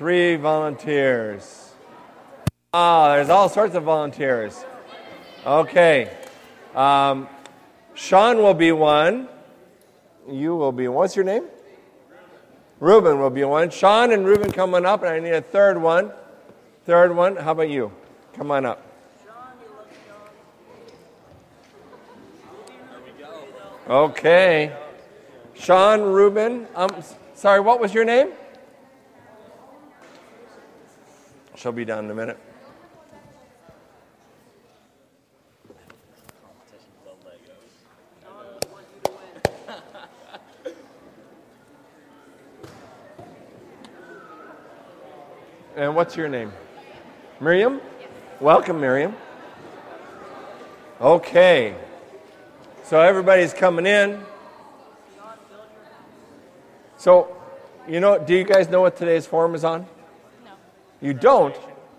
Three volunteers. Ah, there's all sorts of volunteers. Okay. Um, Sean will be one. You will be one. What's your name? Reuben will be one. Sean and Reuben coming up, and I need a third one. Third one. How about you? Come on up. Okay. Sean Reuben. Um, sorry, what was your name? She'll be down in a minute. And what's your name? Miriam? Welcome, Miriam. Okay. So everybody's coming in. So, you know, do you guys know what today's forum is on? No. You don't?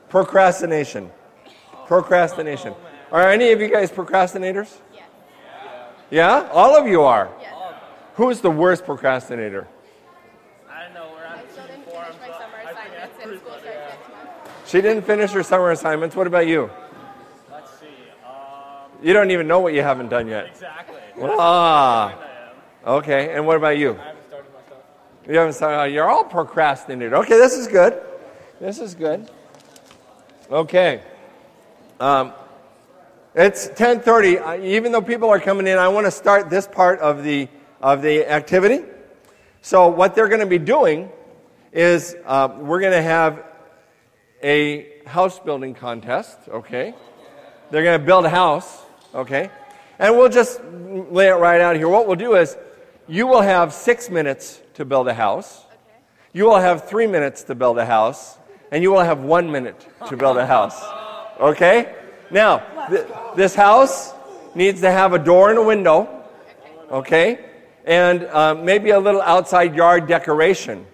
Procrastination. Procrastination. Are any of you guys procrastinators? Yes. Yeah? All of you are. Yes. Who's the worst procrastinator? I don't know. We're on I still didn't finish my summer assignments and school starts next month. She didn't finish her summer assignments. What about you? Let's see. Um, You don't even know what you haven't done yet. exactly. Ah. Okay. And what about you? I haven't started my stuff. You haven't started. You're all procrastinated. Okay, this is good. This is good. Okay. Um, it's 10:30. Uh, Even though people are coming in, I want to start this part of the of the activity. So what they're going to be doing is uh, we're going to have a house building contest. Okay. They're going to build a house. Okay. And we'll just lay it right out here. What we'll do is you will have six minutes to build a house. You will have three minutes to build a house, and you will have one minute to build a house. Okay? Now, th- this house needs to have a door and a window. Okay? And uh, maybe a little outside yard decoration.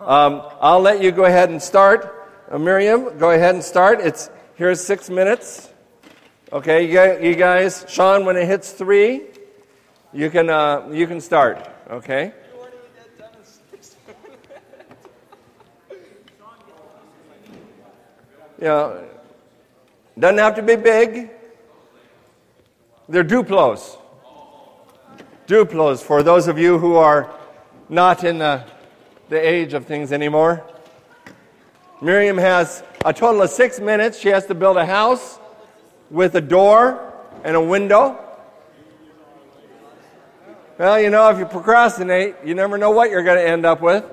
Um, I'll let you go ahead and start. Uh, Miriam, go ahead and start. It's here's six minutes. Okay, you guys, Sean, when it hits three, you can uh, you can start. Okay. Yeah, doesn't have to be big. They're Duplos. Duplos for those of you who are not in the, the age of things anymore. Miriam has a total of six minutes. She has to build a house with a door and a window. Well, you know, if you procrastinate, you never know what you're going to end up with.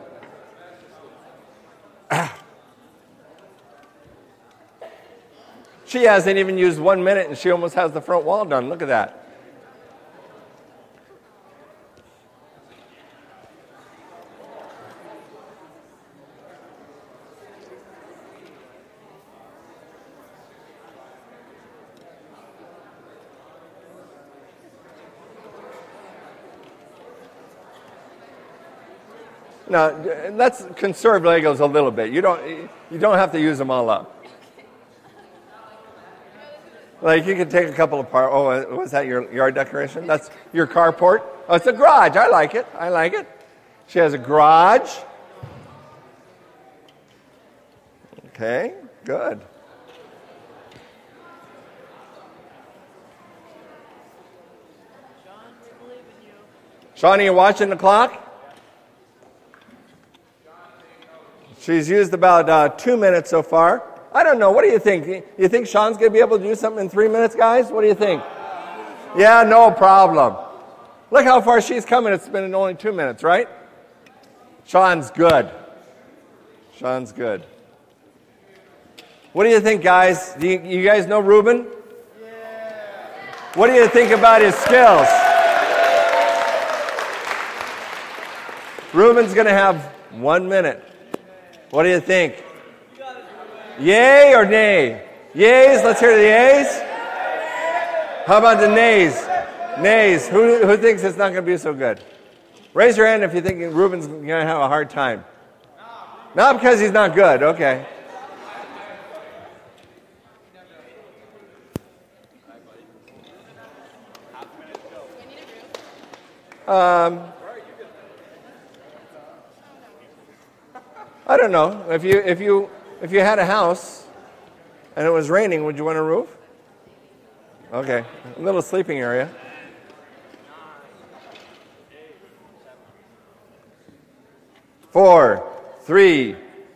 She hasn't even used one minute and she almost has the front wall done. Look at that. Now, let's conserve Legos a little bit. You don't, you don't have to use them all up. Like you can take a couple apart. Oh, was that your yard decoration? That's your carport. Oh, it's a garage. I like it. I like it. She has a garage. Okay, good. Sean, are you watching the clock? She's used about uh, two minutes so far. I don't know. What do you think? You think Sean's going to be able to do something in three minutes, guys? What do you think? Yeah, no problem. Look how far she's coming. It's been only two minutes, right? Sean's good. Sean's good. What do you think, guys? Do you, you guys know Ruben? What do you think about his skills? Ruben's going to have one minute. What do you think? Yay or nay? Yays? Let's hear the yays. How about the nays? Nays. Who, who thinks it's not going to be so good? Raise your hand if you think Ruben's going to have a hard time. Not because he's not good. Okay. Um, I don't know. If you, if, you, if you had a house and it was raining, would you want a roof? Okay, a little sleeping area. Four, three,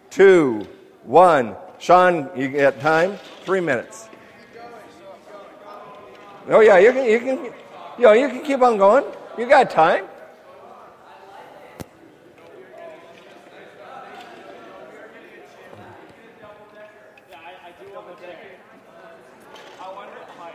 two, one. Sean, you get time? Three minutes. Oh yeah, you can, you can, you know, you can keep on going. You got time. Yeah, I, I do want to take it. I wonder if my.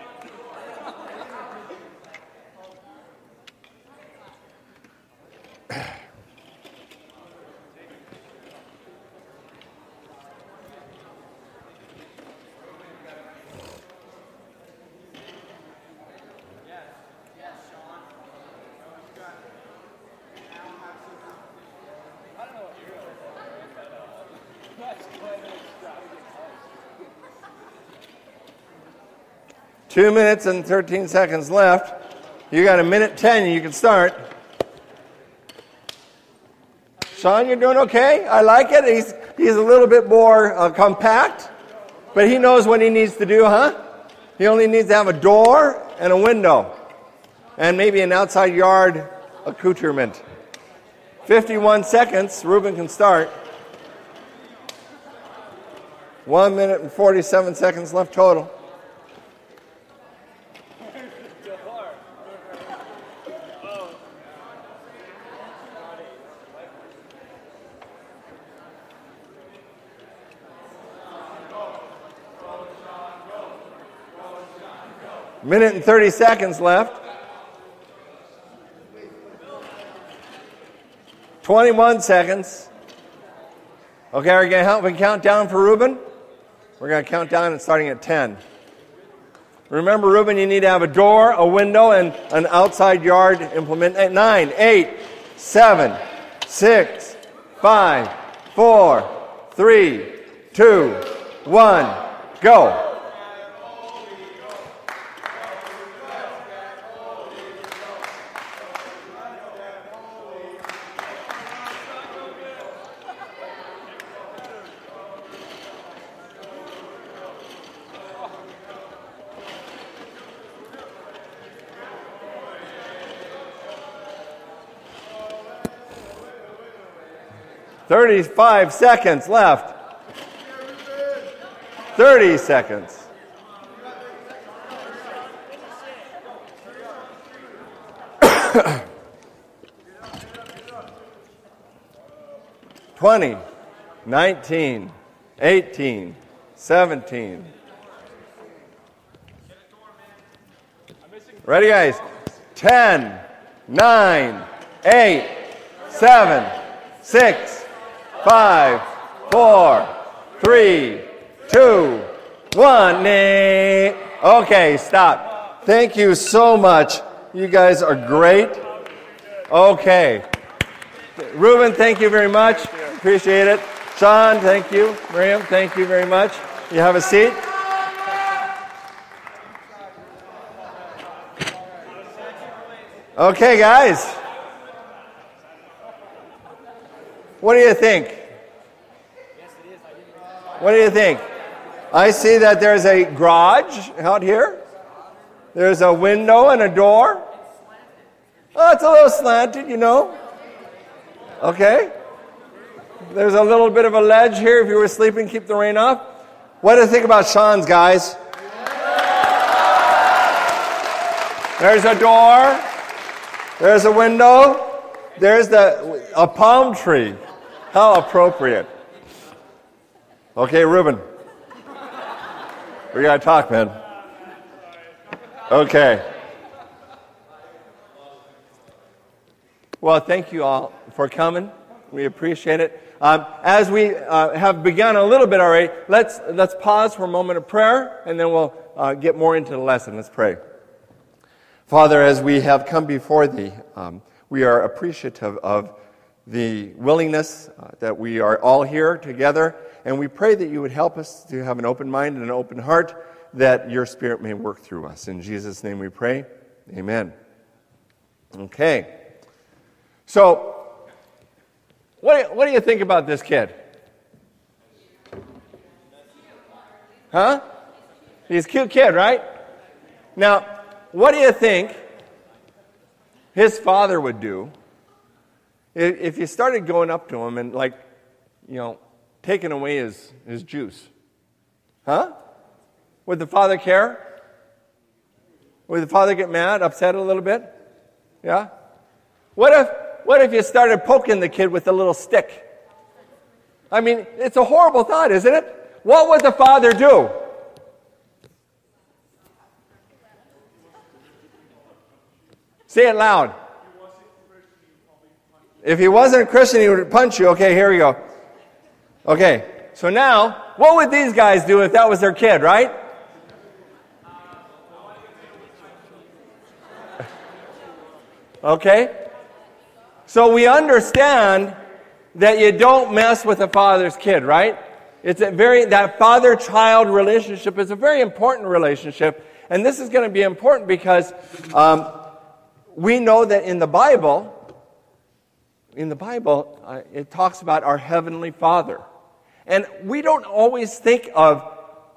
Two minutes and 13 seconds left. You got a minute 10, you can start. Sean, you're doing okay. I like it. He's, he's a little bit more uh, compact, but he knows what he needs to do, huh? He only needs to have a door and a window, and maybe an outside yard accoutrement. 51 seconds. Ruben can start. One minute and 47 seconds left total. Minute and 30 seconds left. 21 seconds. Okay, are we going to help and count down for Ruben? We're going to count down and starting at 10. Remember, Ruben, you need to have a door, a window, and an outside yard implement. At 9, 8, 7, 6, 5, 4, 3, 2, 1, go. Thirty-five seconds left. Thirty seconds. Twenty, nineteen, eighteen, seventeen. Ready, guys? Ten, nine, eight, seven, six, five, four, three, two, one. Okay, stop. Thank you so much. You guys are great. Okay. Ruben, thank you very much. Appreciate it. Sean, thank you. Miriam, thank you very much. You have a seat. Okay, guys. What do you think? What do you think? I see that there's a garage out here. There's a window and a door. Oh, it's a little slanted, you know. Okay. There's a little bit of a ledge here. If you were sleeping, keep the rain off. What do you think about Sean's, guys? There's a door. There's a window. There's the a palm tree. How appropriate. Okay, Ruben. We gotta talk, man. Okay. Well, thank you all for coming. We appreciate it. Um, as we uh, have begun a little bit already, let's let's pause for a moment of prayer, and then we'll uh, get more into the lesson. Let's pray. Father, as we have come before Thee, um, we are appreciative of the willingness uh, that we are all here together. And we pray that you would help us to have an open mind and an open heart that your spirit may work through us. In Jesus' name we pray. Amen. Okay. So, what, what do you think about this kid? Huh? He's a cute kid, right? Now, what do you think his father would do if you started going up to him and, like, you know, taking away his, his juice? Huh? Would the father care? Would the father get mad, upset a little bit? Yeah? What if, what if you started poking the kid with a little stick? I mean, it's a horrible thought, isn't it? What would the father do? Say it loud. If he wasn't a Christian, he would punch you. Okay, here we go. Okay, so now, what would these guys do if that was their kid, right? Okay? So we understand that you don't mess with a father's kid, right? It's a very, that father child relationship is a very important relationship. And this is going to be important because um, we know that in the Bible, in the Bible, uh, it talks about our Heavenly Father. And we don't always think of,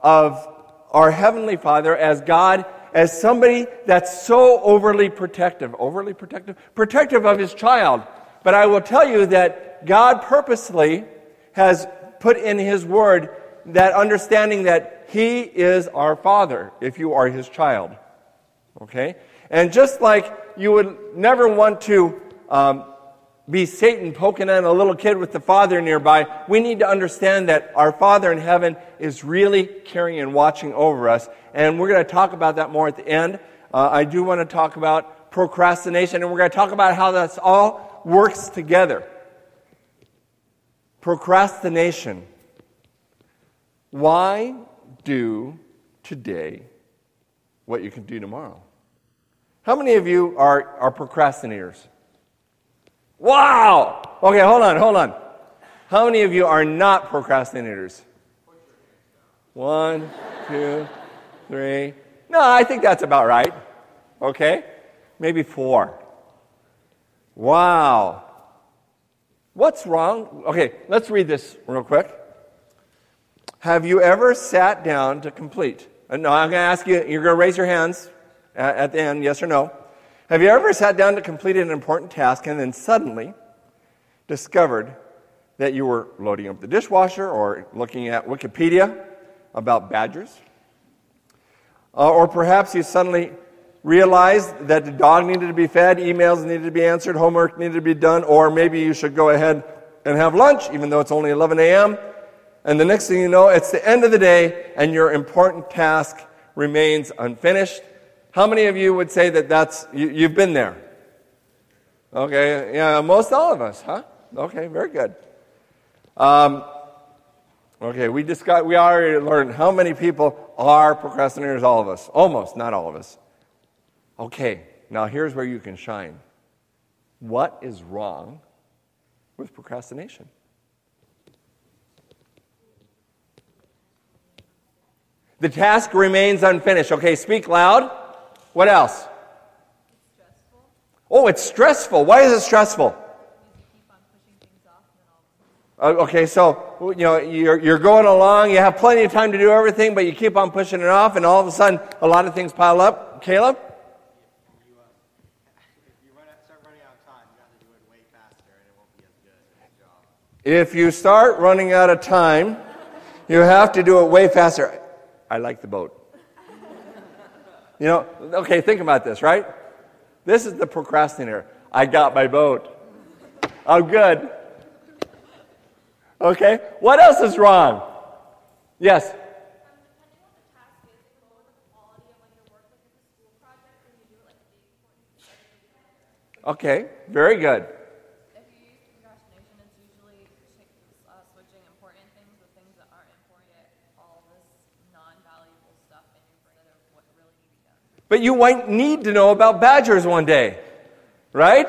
of our Heavenly Father as God, as somebody that's so overly protective. Overly protective? Protective of his child. But I will tell you that God purposely has put in his word that understanding that he is our Father if you are his child. Okay? And just like you would never want to um, be Satan poking at a little kid with the father nearby. We need to understand that our Father in heaven is really caring and watching over us. And we're going to talk about that more at the end. Uh, I do want to talk about procrastination, and we're going to talk about how that's all works together. Procrastination. Why do today what you can do tomorrow? How many of you are, are procrastinators? Wow! Okay, hold on, hold on. How many of you are not procrastinators? One, two, three. No, I think that's about right. Okay? Maybe four. Wow. What's wrong? Okay, let's read this real quick. Have you ever sat down to complete? Uh, no, I'm going to ask you, you're going to raise your hands at, at the end, yes or no. Have you ever sat down to complete an important task and then suddenly discovered that you were loading up the dishwasher or looking at Wikipedia about badgers? Uh, or perhaps you suddenly realized that the dog needed to be fed, emails needed to be answered, homework needed to be done, or maybe you should go ahead and have lunch, even though it's only 11 a.m. And the next thing you know, it's the end of the day and your important task remains unfinished. How many of you would say that that's, you, you've been there? Okay, yeah, most all of us, huh? Okay, very good. Um, okay, we got, we already learned how many people are procrastinators, all of us. Almost, not all of us. Okay, now here's where you can shine. What is wrong with procrastination? The task remains unfinished. Okay, speak loud. What else? Oh, it's stressful. Why is it stressful? Uh, okay, so you know you're, you're going along, you have plenty of time to do everything, but you keep on pushing it off, and all of a sudden a lot of things pile up. Caleb? If you start running out of time, you have to do it way faster. I like the boat. You know, okay, think about this, right? This is the procrastinator. I got my boat. I'm good. Okay, what else is wrong? Yes? Okay, very good. But you might need to know about badgers one day, right?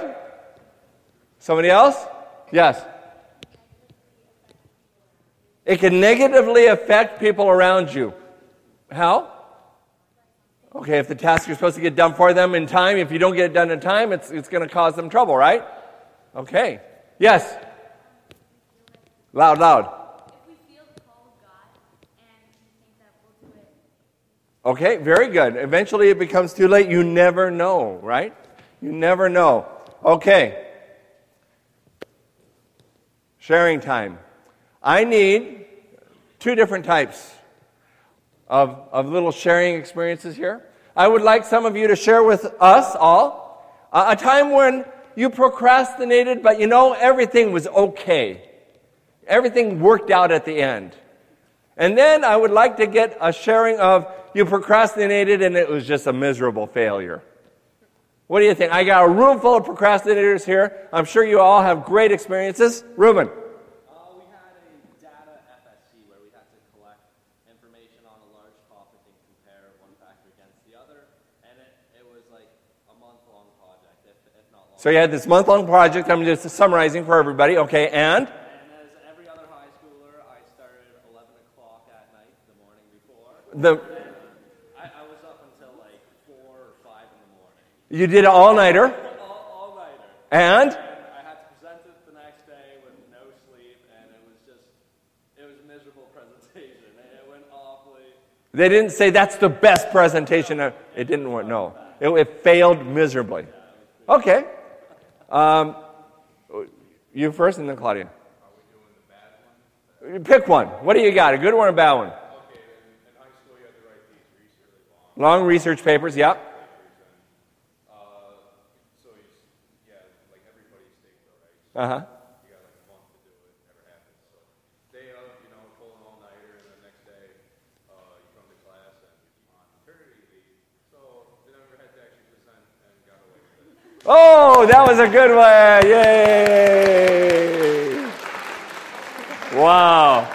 Somebody else? Yes. It can negatively affect people around you. How? Okay, if the task you're supposed to get done for them in time, if you don't get it done in time, it's, it's going to cause them trouble, right? Okay. Yes. Loud, loud. Okay, very good. Eventually it becomes too late. You never know, right? You never know. Okay. Sharing time. I need two different types of, of little sharing experiences here. I would like some of you to share with us all uh, a time when you procrastinated, but you know everything was okay. Everything worked out at the end. And then I would like to get a sharing of you procrastinated and it was just a miserable failure. What do you think? I got a room full of procrastinators here. I'm sure you all have great experiences. Reuben. Uh, we had a data FSC where we had to collect information on a large topic and compare one factor against the other, and it, it was like a month-long project, if, if not longer. So you had this month long project. I'm just summarizing for everybody. Okay, and? And as every other high schooler, I started 11 o'clock at night the morning before. The, I, I was up until like 4 or 5 in the morning. You did an all nighter. All, all nighter. And? And I had to present it the next day with no sleep, and it was just, it was a miserable presentation. and It went awfully. They didn't say that's the best presentation. of- It didn't work. No. It, it failed miserably. Okay. Um, you first and then Claudia. One? Pick one. What do you got? A good one or a bad one? Long research papers, yep. Uh huh. day of, you know, pull an all-nighter, and the next day, uh, you come to class and you're on maternity leave. So they never had to actually present and got away with it. Oh, that was a good one. Yay. Wow.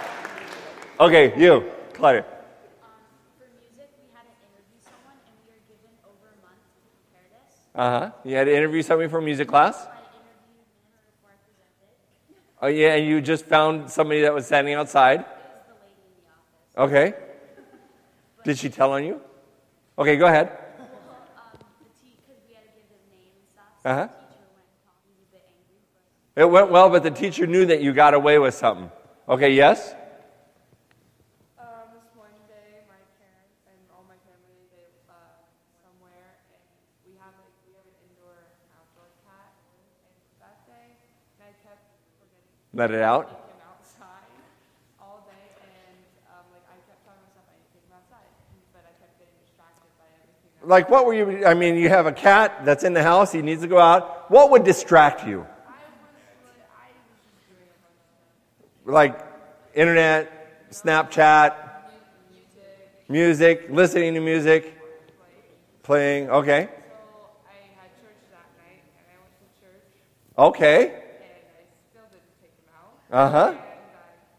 Okay, you, Claudia. Um, for music, we had to interview someone, and we were given over a month to prepare this. Uh huh. You had to interview somebody for music class? So I interviewed Nana before I presented. Oh, yeah, and you just found somebody that was standing outside? It was the lady in the office. Okay. Did she tell on you? Okay, go ahead. Um, the te- because we had to give them names and stuff. So Uh-huh. the teacher went probably a bit angry, but It went well, but the teacher knew that you got away with something. Okay, yes? Um, this one day, my parents and all my family, they uh, somewhere, and we have like we have an indoor and outdoor cat. And that day, I kept forgetting to Let it out? take him outside all day, and um, like I kept telling myself I need to take him outside, but I kept getting distracted by it out. Like, what were you? I mean, you have a cat that's in the house, he needs to go out. What would distract you? Like, I was just doing a bunch of stuff. Like, internet, Snapchat, music. listening to music, playing. Okay. So Uh huh. And I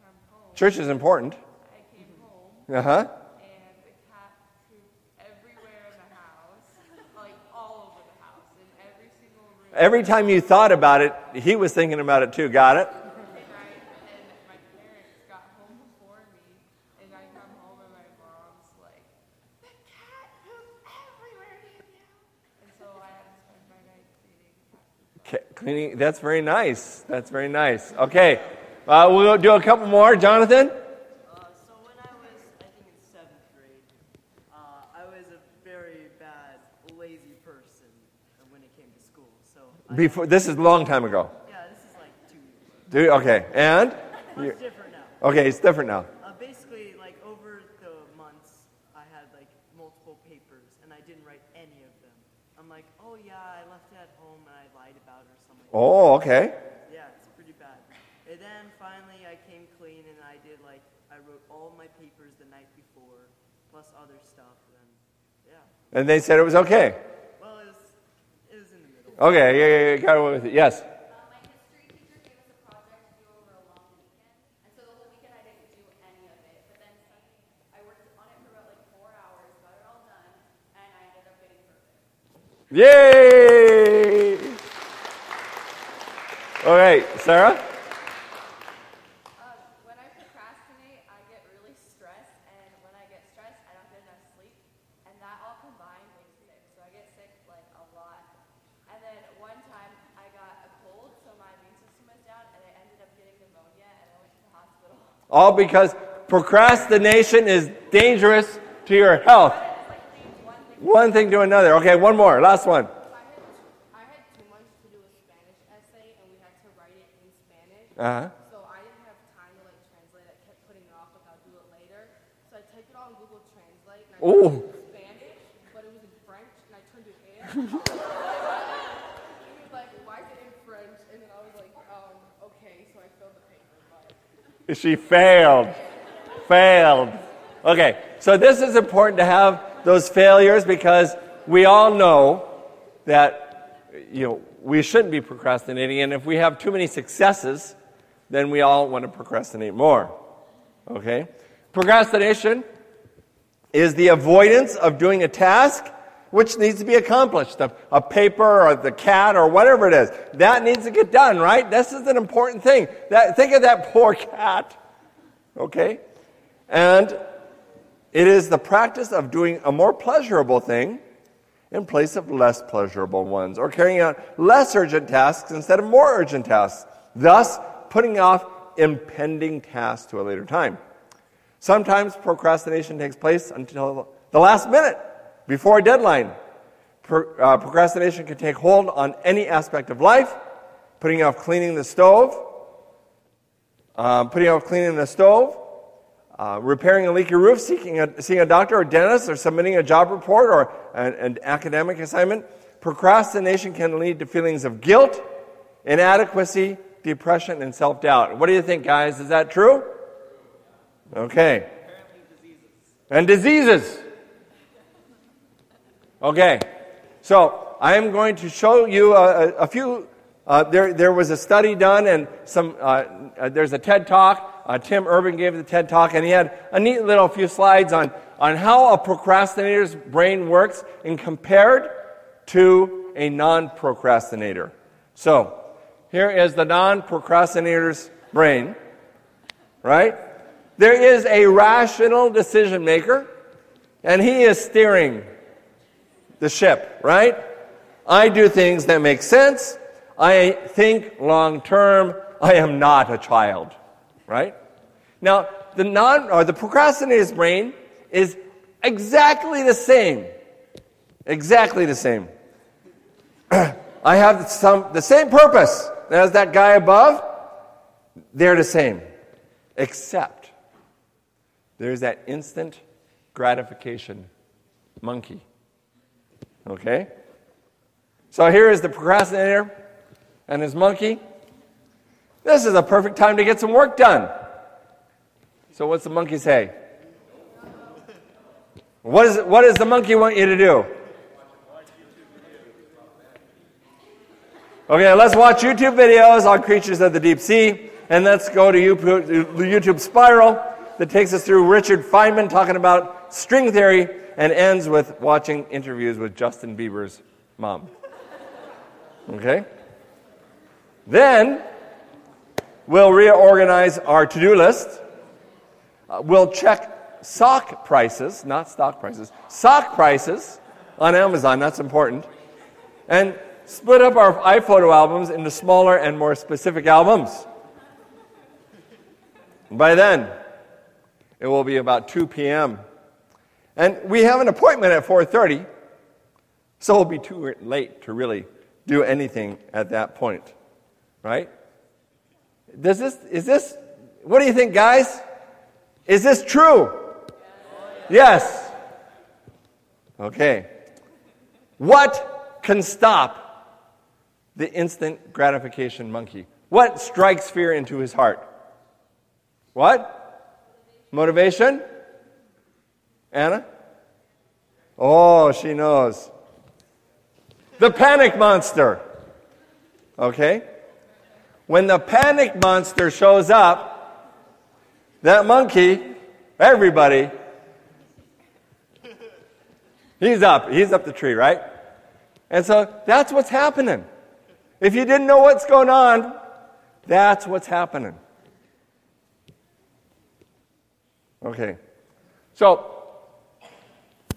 come home. Church is important. I came home, Uh huh. and the cat pooped everywhere in the house, like all over the house, in every single room. Every time you thought about it, he was thinking about it too. Got it? And my parents got home before me, and I come home, and my mom's like, "The cat pooped everywhere in. And so I had to spend my night cleaning cat poop. Ca- Cleaning. That's very nice. That's very nice. Okay. Uh, we'll do a couple more. Jonathan? Uh, so when I was, I think in seventh grade, uh, I was a very bad, lazy person when it came to school. So I, Before this is a long time ago. yeah, this is like two years. Do okay. And it's different now. okay, it's different now. Uh, basically, like over the months, I had like multiple papers, and I didn't write any of them. I'm like, oh yeah, I left it at home, and I lied about it or something. Oh, okay. Yeah, it's pretty bad. And then finally I came clean and I did like, I wrote all my papers the night before, plus other stuff, and yeah. And they said it was okay. Well, it was, it was in the middle. Okay, yeah, yeah, yeah, got away with it. Yes. Uh, my history teacher gave us a project to do over a long weekend, and so the whole weekend I didn't do any of it. But then Sunday, I worked on it for about like four hours, got it all done, and I ended up getting perfect. Yay! All right, Sarah? Uh, when I procrastinate, I get really stressed, and when I get stressed, I don't get enough sleep, and that all combined makes me sick. So I get sick like a lot. And then one time I got a cold, so my immune system was down, and I ended up getting pneumonia, and I went to the hospital. All because procrastination is dangerous to your health. One thing to another. Okay, one more. Last one. I had, I had two months to do a Spanish essay, and we had to write it in Spanish. Uh huh. So I didn't have time to like translate. I kept putting it off, like I'll do it later. So I typed it on Google Translate, and I Ooh. typed it in Spanish, but it was in French, and I turned it in. and he was like, "Why is it in French?" And then I was like, um, "Okay." So I filled the paper, but. She failed. failed. Okay, so this is important to have those failures because we all know that you know we shouldn't be procrastinating, and if we have too many successes, then we all want to procrastinate more. Okay? Procrastination is the avoidance of doing a task which needs to be accomplished. A, a paper or the cat or whatever it is. That needs to get done, right? This is an important thing. That, think of that poor cat. Okay? And it is the practice of doing a more pleasurable thing in place of less pleasurable ones, or carrying out less urgent tasks instead of more urgent tasks, thus putting off impending tasks to a later time. Sometimes procrastination takes place until the last minute, before a deadline. Pro- uh, procrastination can take hold on any aspect of life, putting off cleaning the stove, um, putting off cleaning the stove, uh, repairing a leaky roof, seeking a, seeing a doctor or dentist, or submitting a job report or an, an academic assignment. Procrastination can lead to feelings of guilt, inadequacy, depression, and self doubt. What do you think, guys? Is that true? Okay. And diseases. Okay. So I am going to show you a, a, a few. Uh, there, there was a study done, and some. Uh, uh, there's a TED talk. Uh, Tim Urban gave the TED talk, and he had a neat little few slides on on how a procrastinator's brain works and compared to a non-procrastinator. So here is the non-procrastinator's brain. Right? There is a rational decision maker, and he is steering the ship, right? I do things that make sense. I think long term. I am not a child, right? Now, the non or the procrastinator's brain is exactly the same. Exactly the same. I have some the same purpose as that guy above. They're the same. Except there's that instant gratification monkey. Okay? So here is the procrastinator and his monkey. This is a perfect time to get some work done. So what's the monkey say? What, is, what does the monkey want you to do? Okay, let's watch YouTube videos on creatures of the deep sea, and let's go to YouTube Spiral that takes us through Richard Feynman talking about string theory and ends with watching interviews with Justin Bieber's mom. Okay? Then we'll reorganize our to do list. Uh, we'll check sock prices, not stock prices, sock prices on Amazon, that's important. And split up our iPhoto albums into smaller and more specific albums. By then, it will be about 2 p.m. And we have an appointment at 4:30, so it'll be too late to really do anything at that point. Right? Does this is this what do you think, guys? Is this true? Yes. Okay. What can stop the instant gratification monkey? What strikes fear into his heart? What? Motivation? Anna? Oh, she knows. The panic monster. Okay? When the panic monster shows up, that monkey, everybody, he's up. He's up the tree, right? And so that's what's happening. If you didn't know what's going on, that's what's happening. Okay. So,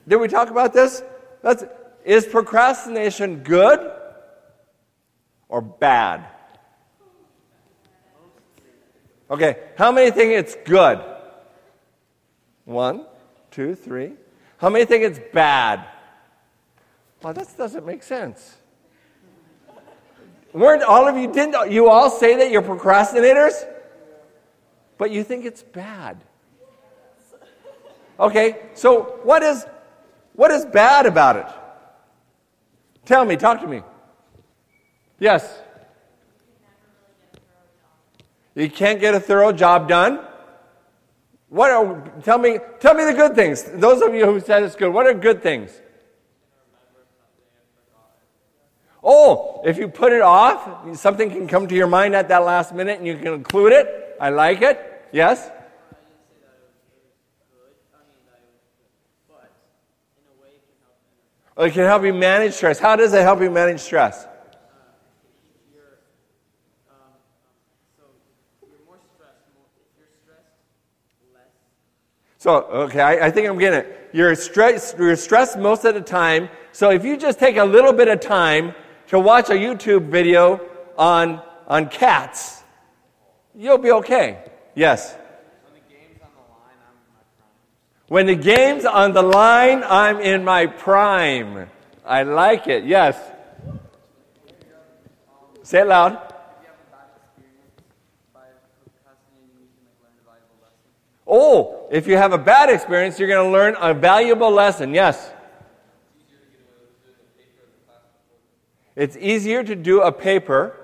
did we talk about this? That's, is procrastination good or bad? Okay, how many think it's good? One, two, three. How many think it's bad? Well, that doesn't make sense. Weren't all of you, didn't you all say that you're procrastinators? But you think it's bad. Okay, so what is, what is bad about it? Tell me, talk to me. Yes? You can't get a thorough job done? What are, tell me, tell me the good things. Those of you who said it's good, what are good things? Oh, if you put it off, something can come to your mind at that last minute and you can include it. I like it. Yes? It can help you manage stress. How does it help you manage stress? Uh, so, okay, I, I, think I'm getting it. You're stressed, you're stressed most of the time. So if you just take a little bit of time to watch a YouTube video on, on cats, you'll be okay. Yes? When the game's on the line, I'm in my prime. I like it. Yes. Say it loud. Oh, if you have a bad experience, you're going to learn a valuable lesson. Yes. It's easier to do a paper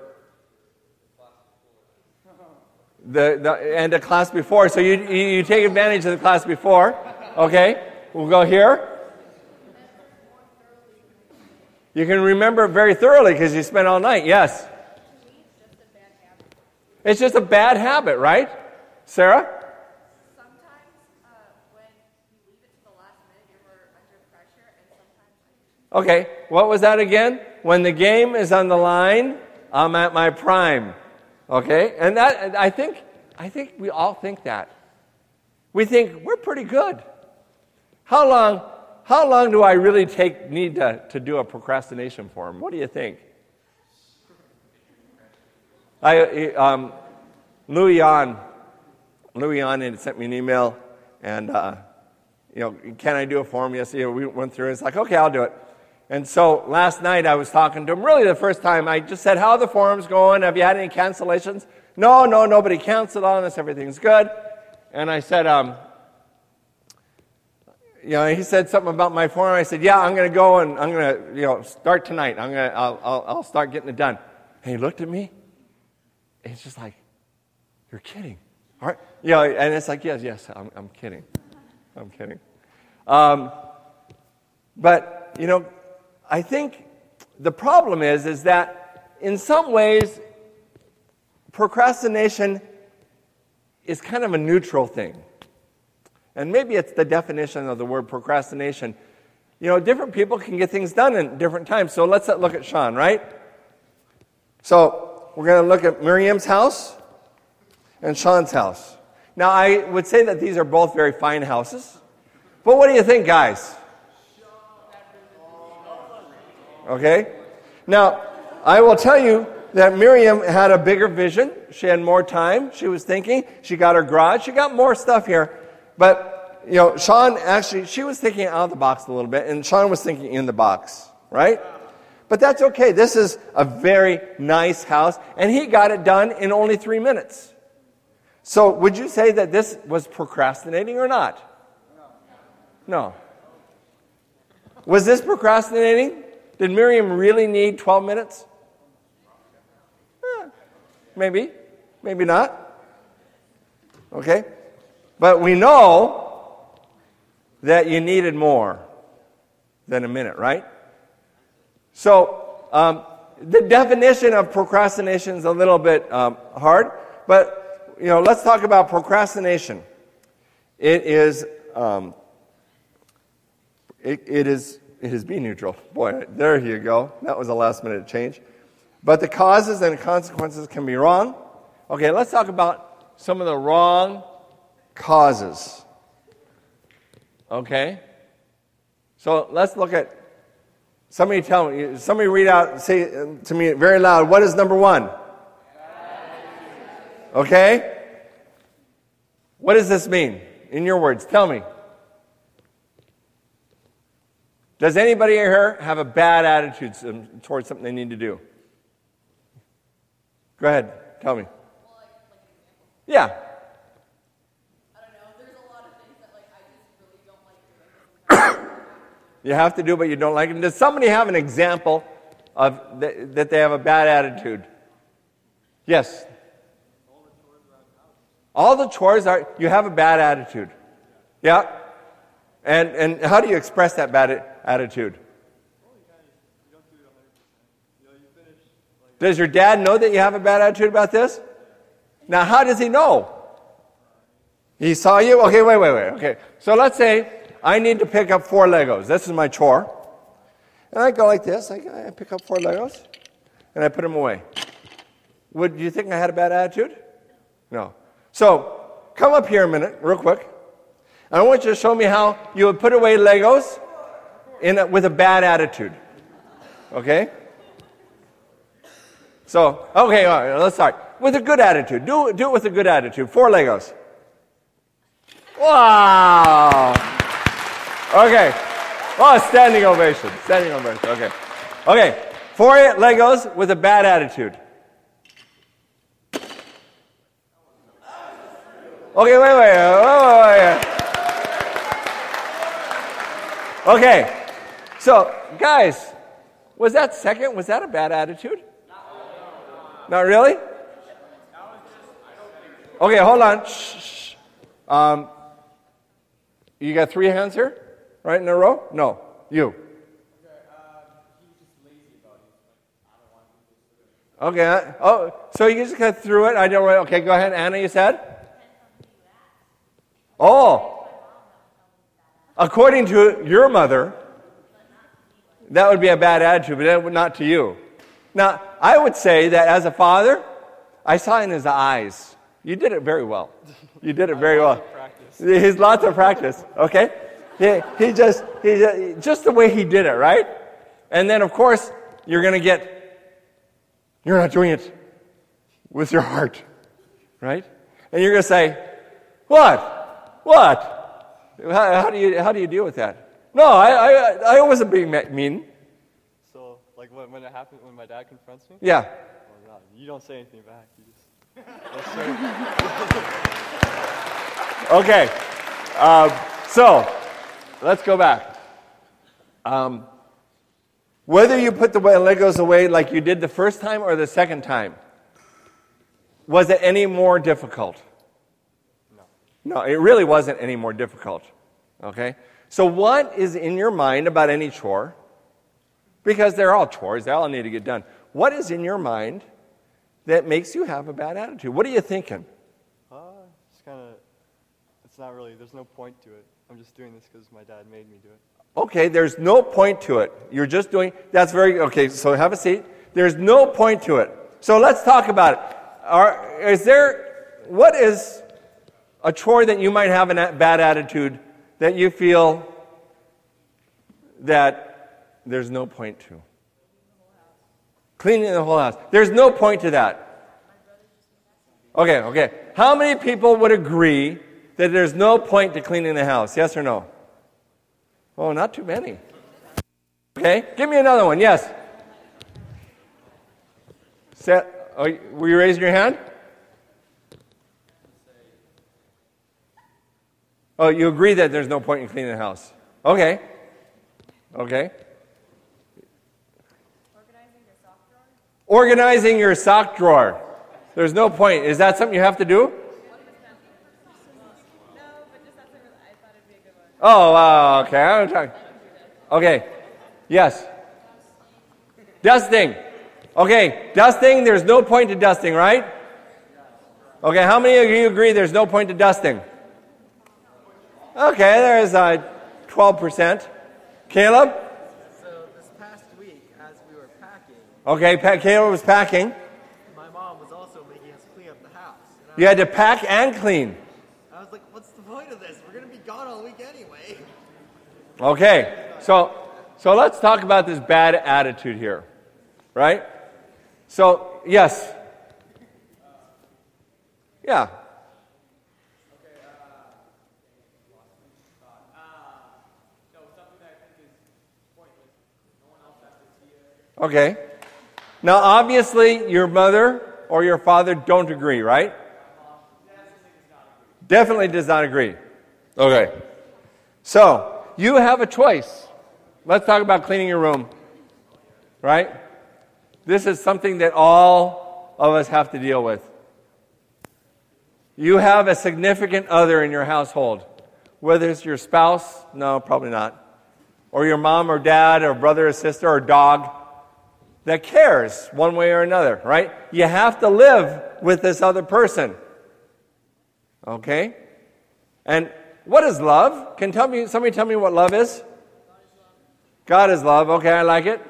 the, the, and a class before. So you, you, you take advantage of the class before. Okay? We'll go here. You can remember very thoroughly because you spent all night. Yes. It's just a bad habit, right? Sarah? Okay, what was that again? When the game is on the line, I'm at my prime. Okay? And that I think I think we all think that. We think we're pretty good. How long how long do I really take need to, to do a procrastination form? What do you think? I um, Louis Yan, Louis Yan had sent me an email, and uh, you know, can I do a form? Yes, you we went through. it. It's like, okay, I'll do it. And so last night I was talking to him, really the first time. I just said, How are the forms going? Have you had any cancellations? No, no, nobody canceled on us. Everything's good. And I said, um, you know, he said something about my forum. I said, yeah, I'm going to go and I'm going to, you know, start tonight. I'm going to, I'll, I'll, I'll start getting it done. And he looked at me. And It's just like, you're kidding. All right. You know, and it's like, yes, yes, I'm, I'm kidding. I'm kidding. Um, but, you know, I think the problem is, is that in some ways, procrastination is kind of a neutral thing. And maybe it's the definition of the word procrastination. You know, different people can get things done in different times. So let's look at Sean, right? So we're going to look at Miriam's house and Sean's house. Now, I would say that these are both very fine houses. But what do you think, guys? Okay? Now, I will tell you that Miriam had a bigger vision. She had more time. She was thinking. She got her garage. She got more stuff here. But, you know, Sean actually, she was thinking out of the box a little bit, and Sean was thinking in the box, right? But that's okay. This is a very nice house, and he got it done in only three minutes. So, would you say that this was procrastinating or not? No. Was this procrastinating? Did Miriam really need 12 minutes? Eh, maybe, maybe not. Okay? But we know that you needed more than a minute, right? So, um, the definition of procrastination is a little bit um, hard, but you know, let's talk about procrastination. It is, um, it, it is, it is be neutral. Boy, there you go. That was a last minute change. But the causes and consequences can be wrong. Okay, let's talk about some of the wrong causes. Okay? So let's look at. Somebody tell me, somebody read out, say to me very loud, what is number one? Okay? What does this mean? In your words, tell me. Does anybody here have a bad attitude towards something they need to do? Go ahead, tell me. Yeah. I don't know. There's a lot of things that like I just really don't like doing. You have to do what you don't like. And does somebody have an example of th- that they have a bad attitude? Yes. All the chores are you have a bad attitude. Yeah. And and how do you express that bad attitude? Does your dad know that you have a bad attitude about this? Now, how does he know? He saw you? Okay, wait, wait, wait. Okay. So let's say I need to pick up four Legos. This is my chore. And I go like this. I, I pick up four Legos and I put them away. Would you think I had a bad attitude? No. So come up here a minute, real quick. I want you to show me how you would put away Legos in a, with a bad attitude. Okay? So, okay, all right, let's start. With a good attitude. Do, do it with a good attitude. Four Legos. Wow. Okay. Oh, standing ovation. Standing ovation. Okay. Okay. Four Legos with a bad attitude. Okay, wait, wait, wait, wait. Okay. So, guys, was that second? Was that a bad attitude? Not really? Okay, hold on. Shh, shh. Um, you got three hands here? Right in a row? No. You. Okay. uh, Oh, so you just got through it. I don't. really- Okay, go ahead, Anna. You said. Oh. According to your mother, that would be a bad attitude, but not to you. Now, I would say that as a father, I saw in his eyes. You did it very well. You did it very well. He's lots of practice. Okay, he, he just he just, just the way he did it, right? And then of course you're going to get. You're not doing it with your heart, right? And you're going to say, "What? What? How, how do you how do you deal with that?" No, I I, I wasn't being me- mean. So, like when, when it happened, when my dad confronts me, Yeah. oh, no, you don't say anything back. You just Okay. Um, so, let's go back. Um, whether you put the Legos away like you did the first time or the second time, was it any more difficult? No. No, it really wasn't any more difficult. Okay? So, what is in your mind about any chore? Because they're all chores, they all need to get done. What is in your mind that makes you have a bad attitude? What are you thinking? uh, it's kind of, it's not really. There's no point to it. I'm just doing this because my dad made me do it. Okay, there's no point to it. You're just doing, that's very, okay, so have a seat. There's no point to it. So let's talk about it. Are, is there, what is a chore that you might have a bad attitude that you feel that there's no point to? Cleaning the whole house. There's no point to that. Okay, okay. How many people would agree that there's no point to cleaning the house? Yes or no? Oh, not too many. Okay, give me another one. Yes. Set, oh, were you raising your hand? Oh, you agree that there's no point in cleaning the house. Okay. Okay. Organizing your sock drawer. There's no point. Is that something you have to do? Oh, wow, okay. I'm talking. Okay. Yes. Dusting. Okay, dusting, there's no point to dusting, right? Okay, how many of you agree there's no point to dusting? Okay, there's uh, 12%. Caleb? So this past week, as we were packing, Okay, pa- Caleb was packing. my mom was also making us clean up the house. You had to pack and clean. I, I was like, what's the point of this? We're going to be gone all week anyway. Okay, so so let's talk about this bad attitude here, right? So yes, yeah. Okay. Now, obviously, your mother or your father don't agree, right? Definitely does not agree. Okay. So, you have a choice. Let's talk about cleaning your room. Right? This is something that all of us have to deal with. You have a significant other in your household, whether it's your spouse, no, probably not, or your mom or dad or brother or sister or dog that cares one way or another, right? You have to live with this other person. Okay? And what is love? Can tell me somebody tell me what love is? God is love. Okay, I like it.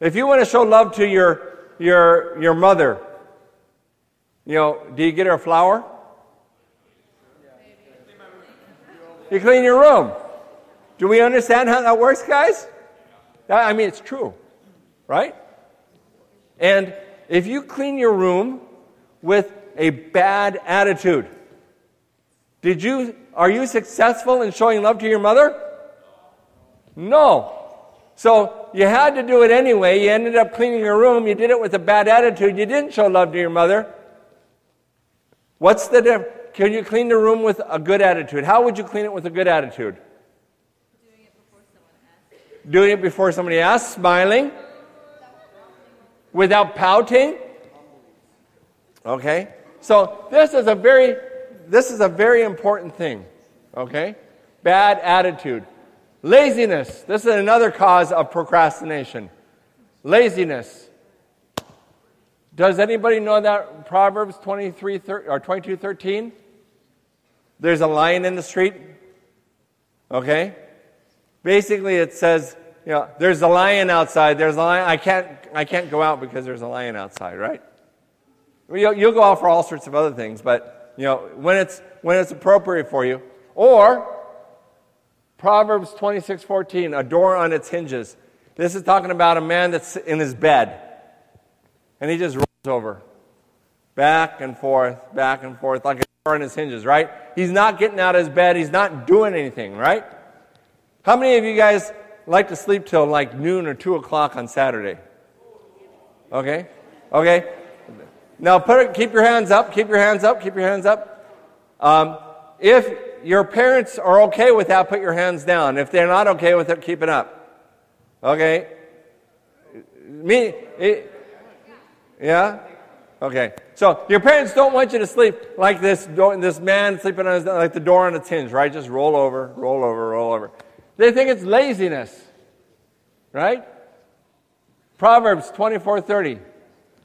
If you want to show love to your your your mother, you know, do you get her a flower? You clean your room. Do we understand how that works, guys? I mean, it's true, right? And if you clean your room with a bad attitude, did you are you successful in showing love to your mother? No. So you had to do it anyway. You ended up cleaning your room. You did it with a bad attitude. You didn't show love to your mother. What's the difference? Can you clean the room with a good attitude? How would you clean it with a good attitude? Doing it before someone asks. Doing it before somebody asks, smiling, without pouting. Okay? So this is a very this is a very important thing. Okay? Bad attitude. Laziness. This is another cause of procrastination. Laziness. Does anybody know that Proverbs 23 or 22 13? There's a lion in the street. Okay? Basically, it says, you know, there's a lion outside. There's a lion. I can't, I can't go out because there's a lion outside, right? You'll, you'll go out for all sorts of other things, but, you know, when it's, when it's appropriate for you. Or, Proverbs 26 14, a door on its hinges. This is talking about a man that's in his bed and he just rolls over back and forth, back and forth, like a door on his hinges, right? He's not getting out of his bed, he's not doing anything, right? How many of you guys like to sleep till like noon or 2 o'clock on Saturday? Okay? Okay? Now it, keep your hands up, keep your hands up, keep your hands up. Um, if your parents are okay with that, put your hands down. If they're not okay with it, keep it up. Okay? Me, it, yeah? Okay. So your parents don't want you to sleep like this, this man sleeping on his, like the door on its hinge, right? Just roll over, roll over, roll over. They think it's laziness, right? Proverbs 24:30.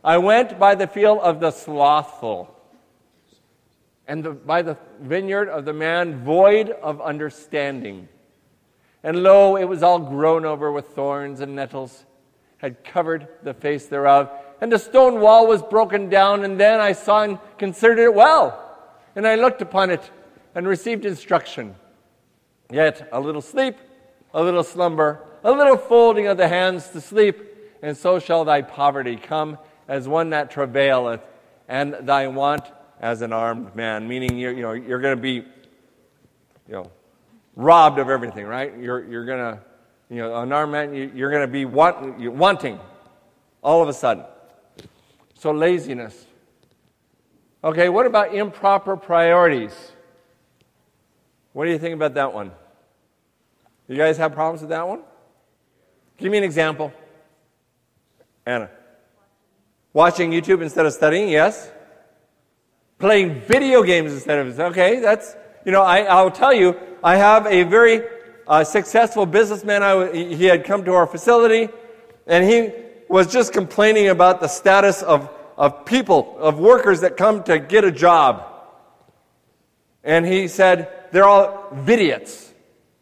I went by the field of the slothful, and the, by the vineyard of the man void of understanding. And lo, it was all grown over with thorns and nettles, had covered the face thereof and the stone wall was broken down, and then I saw and considered it well. And I looked upon it and received instruction. Yet a little sleep, a little slumber, a little folding of the hands to sleep, and so shall thy poverty come as one that travaileth, and thy want as an armed man. Meaning you're, you know, you're going to be, you know, robbed of everything, right? You're, you're going to, you know, an armed man, you're going to be want, wanting all of a sudden. So, laziness. Okay, what about improper priorities? What do you think about that one? You guys have problems with that one? Give me an example. Anna. Watching YouTube instead of studying, yes. Playing video games instead of, okay, that's, you know, I, I'll tell you, I have a very uh, successful businessman. I, he had come to our facility, and he was just complaining about the status of, of people, of workers that come to get a job. And he said, they're all vidiots.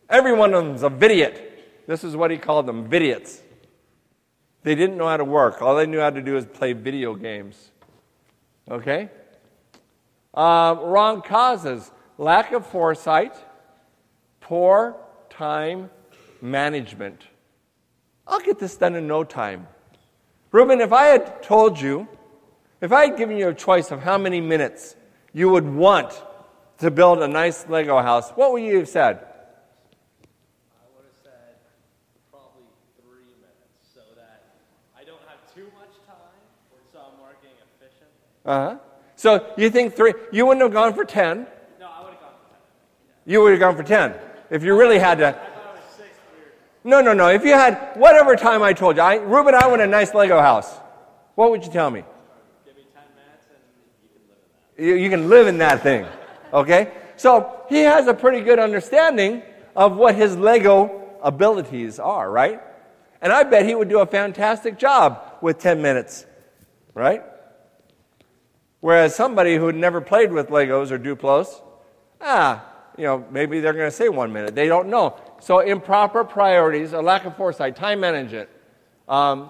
Every one of them's a vidiot. This is what he called them, vidiots. They didn't know how to work. All they knew how to do is play video games. Okay? Uh, wrong causes lack of foresight, poor time management. I'll get this done in no time. Reuben, if I had told you, if I had given you a choice of how many minutes you would want to build a nice Lego house, what would you have said? I would have said probably three minutes so that Uh huh. So you think three, you wouldn't have gone for 10. No, I would have gone for 10. You would have gone for 10 if you really had to. No, no, no. If you had whatever time I told you, I, Ruben, I want a nice Lego house. What would you tell me? Give me 10 minutes and you can live in that. You, you can live in that thing. Okay? So he has a pretty good understanding of what his Lego abilities are, right? And I bet he would do a fantastic job with 10 minutes, right? Whereas somebody who had never played with Legos or Duplos, ah, you know, maybe they're going to say one minute. They don't know. So improper priorities, a lack of foresight, time management. Um,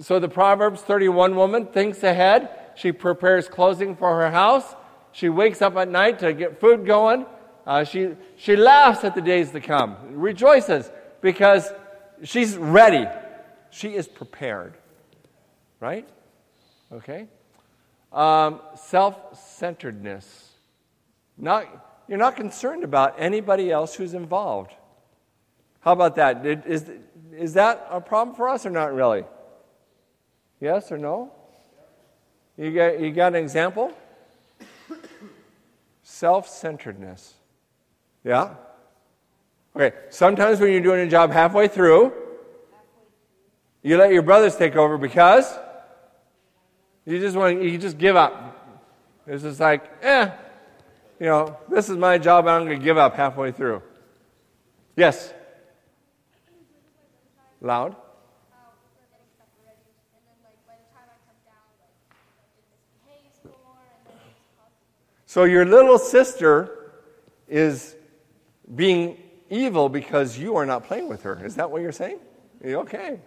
so the Proverbs 31 woman thinks ahead. She prepares clothing for her house. She wakes up at night to get food going. Uh, she, she laughs at the days to come, rejoices because she's ready. She is prepared. Right? Okay? Um, Self centeredness. Not, you're not concerned about anybody else who's involved. How about that? Is, is that a problem for us or not really? Yes or no? You got, you got an example? Self centeredness. Yeah? Okay, sometimes when you're doing a job halfway through, you let your brothers take over because you just want to, you just give up. It's just like, eh, you know, this is my job, and I'm going to give up halfway through. Yes. Loud. So your little sister is being evil because you are not playing with her. Is that what you're saying? Okay.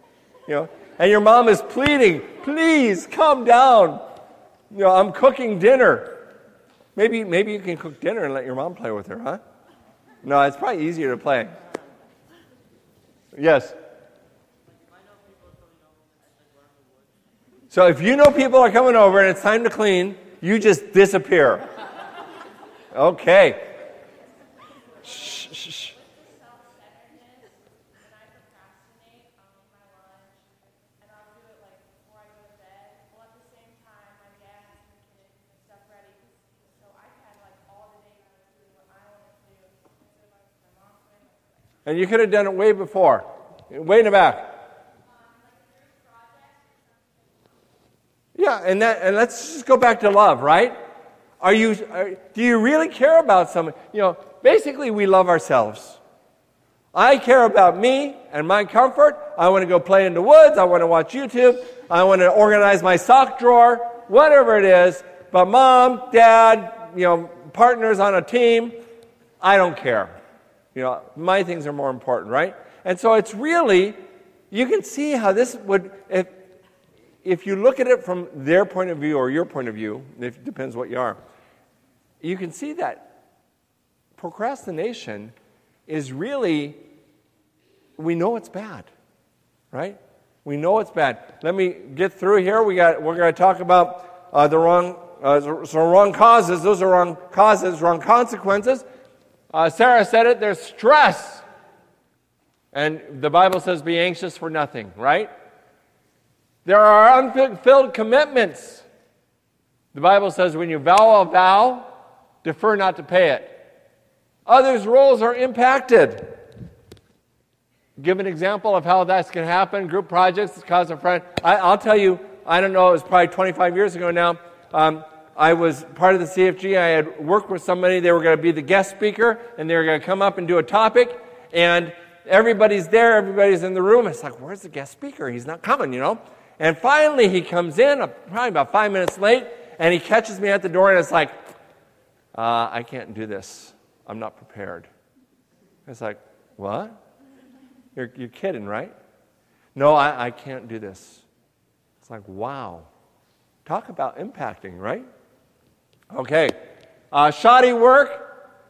You know, and your mom is pleading, please come down. You know, I'm cooking dinner. Maybe, maybe you can cook dinner and let your mom play with her, huh? No, it's probably easier to play. Yes. So if you know people are coming over and it's time to clean, you just disappear. Okay. Shh. And you could have done it way before, way in the back. Yeah, and that, and let's just go back to love, right? Are you, are, do you really care about someone? You know, basically, we love ourselves. I care about me and my comfort. I want to go play in the woods. I want to watch YouTube. I want to organize my sock drawer, whatever it is. But mom, dad, you know, partners on a team, I don't care. You know, my things are more important, right? And so it's really, you can see how this would, if, if you look at it from their point of view or your point of view, it depends what you are, you can see that procrastination is really, we know it's bad, right? We know it's bad. Let me get through here. We got, we're going to talk about uh, the wrong, uh, so wrong causes. Those are wrong causes, wrong consequences. Uh, Sarah said it, there's stress. And the Bible says, be anxious for nothing, right? There are unfulfilled commitments. The Bible says, when you vow a vow, defer not to pay it. Others' roles are impacted. Give an example of how that's going to happen. Group projects, cause a friend. I, will tell you, I don't know, it was probably 25 years ago now. Um, I was part of the CFG. I had worked with somebody. They were going to be the guest speaker, and they were going to come up and do a topic. And everybody's there. Everybody's in the room. It's like, where's the guest speaker? He's not coming, you know. And finally, he comes in, uh, probably about five minutes late, and he catches me at the door, and it's like, uh, I can't do this. I'm not prepared. It's like, what? You're, you're kidding, right? No, I, I can't do this. It's like, wow. Talk about impacting, right? Okay. Uh, shoddy work.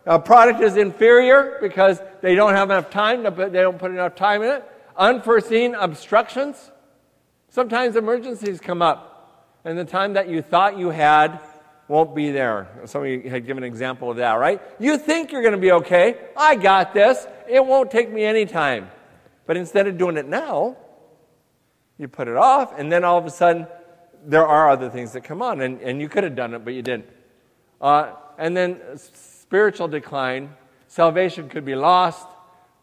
A product is inferior because they don't have enough time, to put, they don't put enough time in it. Unforeseen obstructions. Sometimes emergencies come up, and the time that you thought you had won't be there. Some of you had given an example of that, right? You think you're going to be okay. I got this. It won't take me any time. But instead of doing it now, you put it off, and then all of a sudden, there are other things that come on, and, and you could have done it, but you didn't. Uh, and then spiritual decline, salvation could be lost,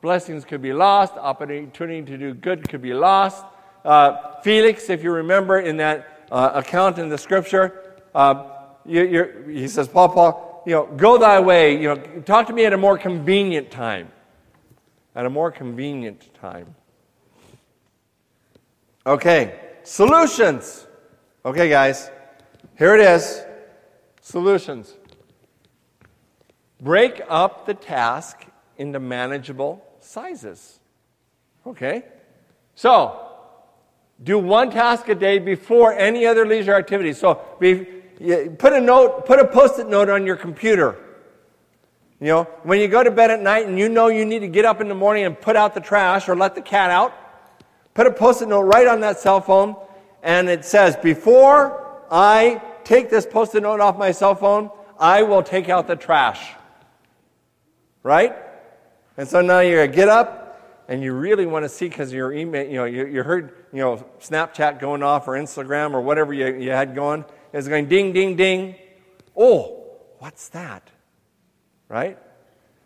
blessings could be lost, opportunity to do good could be lost. Uh, Felix, if you remember in that uh, account in the scripture, uh, you, he says, Paul, Paul, you know, go thy way. You know, talk to me at a more convenient time. At a more convenient time. Okay, solutions. Okay, guys, here it is. Solutions. Break up the task into manageable sizes. Okay? So, do one task a day before any other leisure activity. So, put a note, put a post-it note on your computer. You know, when you go to bed at night and you know you need to get up in the morning and put out the trash or let the cat out, put a post-it note right on that cell phone and it says, before I take this post-it note off my cell phone, I will take out the trash. Right? And so now you're going to get up and you really want to see because your email, you know, you, you heard, you know, Snapchat going off or Instagram or whatever you, you had going is going ding, ding, ding. Oh, what's that? Right?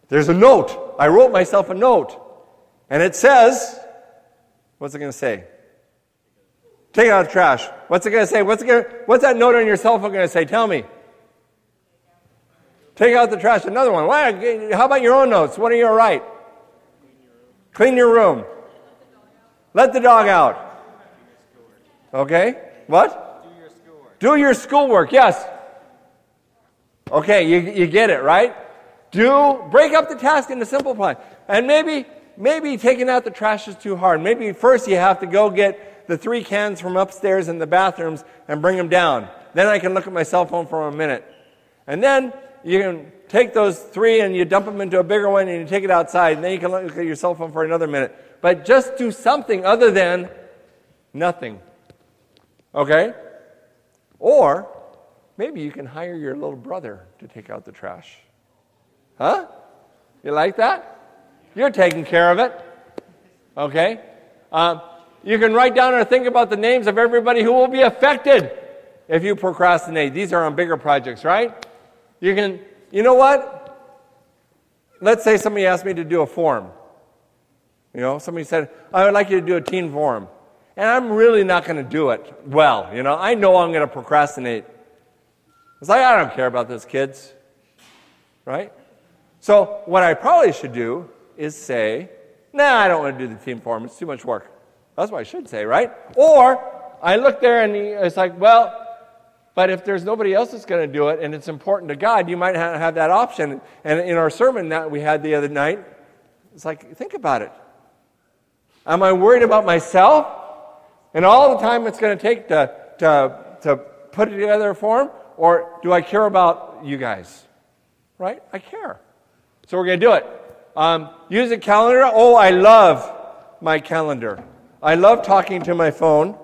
There's a note. I wrote myself a note. And it says, what's it going to say? Take out the trash. What's it going to say? What's, gonna, what's that note on your cell phone going to say? Tell me. Take out the trash. Another one. How about your own notes? What are you write? Clean your room. Let the dog out. Okay? What? Do your schoolwork. Do your schoolwork, yes. Okay, you, you get it, right? Do break up the task into simple plan. And maybe maybe taking out the trash is too hard. Maybe first you have to go get the three cans from upstairs in the bathrooms and bring them down. Then I can look at my cell phone for a minute. And then you can take those three and you dump them into a bigger one and you take it outside. And then you can look at your cell phone for another minute. But just do something other than nothing. Okay? Or maybe you can hire your little brother to take out the trash. Huh? You like that? You're taking care of it. Okay? Um, you can write down or think about the names of everybody who will be affected if you procrastinate. These are on bigger projects, right? You can, you know what? Let's say somebody asked me to do a form. You know, somebody said, I would like you to do a teen forum. And I'm really not going to do it well. You know, I know I'm going to procrastinate. It's like, I don't care about those kids. Right? So, what I probably should do is say, nah, I don't want to do the teen forum. It's too much work. That's what I should say, right? Or I look there and it's like, well, but if there's nobody else that's going to do it and it's important to God, you might not have that option. And in our sermon that we had the other night, it's like, think about it. Am I worried about myself and all the time it's going to take to, to, to put it together for him? Or do I care about you guys? Right? I care. So we're going to do it. Um, use a calendar. Oh, I love my calendar. I love talking to my phone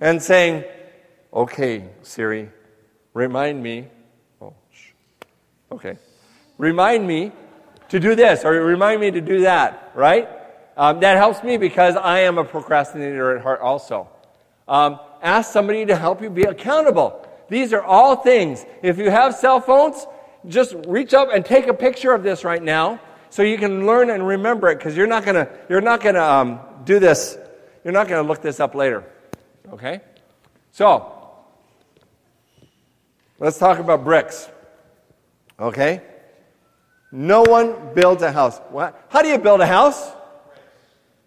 and saying, okay, Siri, remind me. Oh, shh. Okay. Remind me to do this or remind me to do that, right? Um, that helps me because I am a procrastinator at heart also. Um, ask somebody to help you be accountable. These are all things. If you have cell phones, just reach up and take a picture of this right now so you can learn and remember it because you're not going to you're not going to um, do this you're not going to look this up later. Okay? So, let's talk about bricks. Okay? No one builds a house. What? How do you build a house?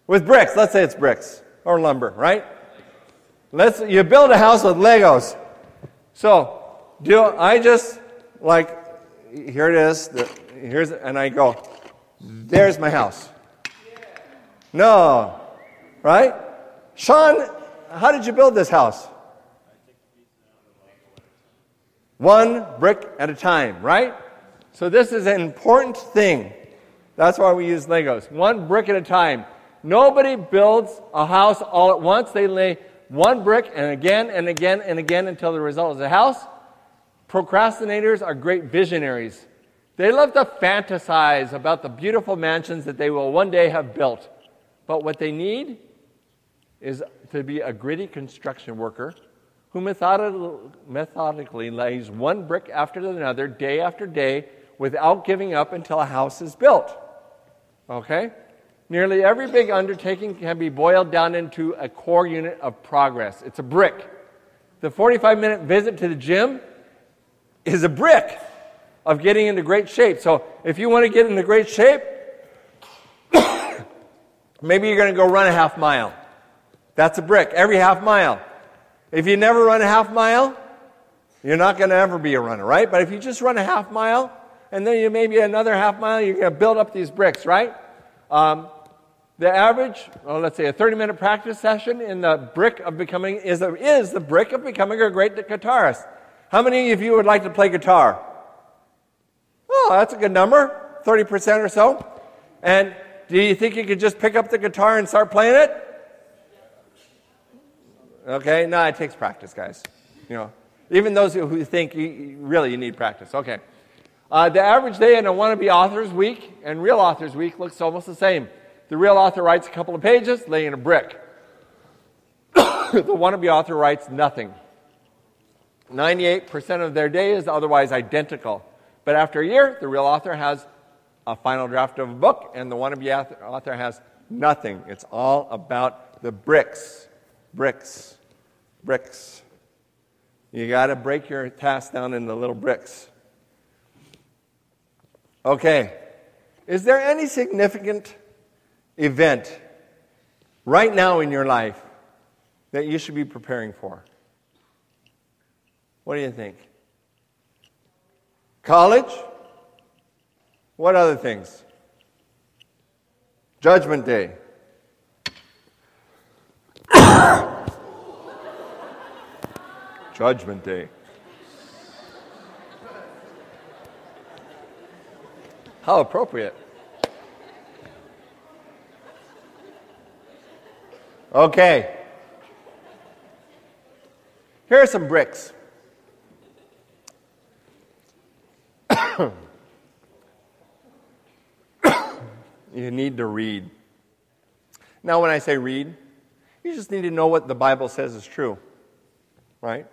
With bricks. Let's say it's bricks or lumber, right? Let's you build a house with Legos. So, do I just like here it is, the, here's and I go, there's my house. No. Right? Sean, how did you build this house? One brick at a time, right? So this is an important thing. That's why we use Legos. One brick at a time. Nobody builds a house all at once. They lay one brick and again and again and again until the result is a house. Procrastinators are great visionaries. They love to fantasize about the beautiful mansions that they will one day have built. But what they need is to be a gritty construction worker who methodically, lays one brick after another, day after day, without giving up until a house is built. Okay? Nearly every big undertaking can be boiled down into a core unit of progress. It's a brick. The 45 minute visit to the gym is a brick of getting into great shape. So if you want to get into great shape, maybe you're going to go run a half mile. That's a brick, every half mile. If you never run a half mile, you're not going to ever be a runner, right? But if you just run a half mile, and then you maybe another half mile, you're going to build up these bricks, right? Um, the average, well, let's say a 30 minute practice session in the brick of becoming is, a, is the brick of becoming a great guitarist. How many of you would like to play guitar? Oh, that's a good number, 30% or so. And do you think you could just pick up the guitar and start playing it? Okay, no, it takes practice, guys. You know, even those who think you, really you need practice. Okay. Uh, the average day in a wannabe author's week and real author's week looks almost the same. The real author writes a couple of pages, laying a brick. the wannabe author writes nothing. 98% of their day is otherwise identical. But after a year, the real author has a final draft of a book, and the wannabe author has nothing. It's all about the bricks. Bricks. Bricks. You got to break your task down into little bricks. Okay. Is there any significant event right now in your life that you should be preparing for? What do you think? College? What other things? Judgment Day. Judgment Day. How appropriate. Okay. Here are some bricks. you need to read. Now, when I say read, you just need to know what the Bible says is true, right?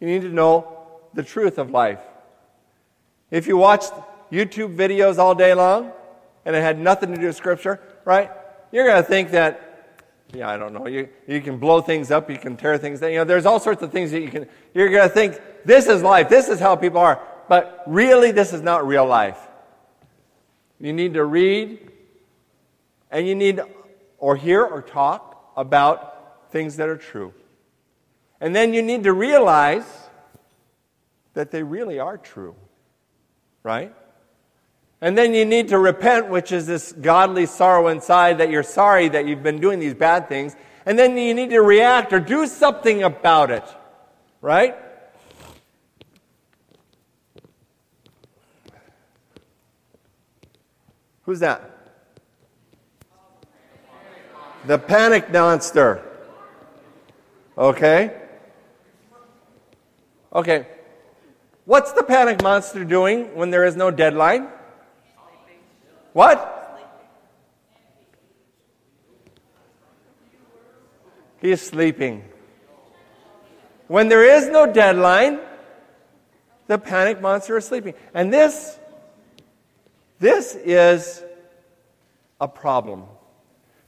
You need to know the truth of life. If you watched YouTube videos all day long and it had nothing to do with Scripture, right? You're going to think that, yeah, I don't know, you, you can blow things up, you can tear things down. You know, there's all sorts of things that you can, you're going to think, this is life, this is how people are. But really, this is not real life. You need to read and you need or hear or talk about things that are true. And then you need to realize that they really are true. Right? And then you need to repent, which is this godly sorrow inside that you're sorry that you've been doing these bad things. And then you need to react or do something about it. Right? Who's that? The panic monster. Okay? Okay. What's the panic monster doing when there is no deadline? What? He is sleeping. When there is no deadline, the panic monster is sleeping. And this this is a problem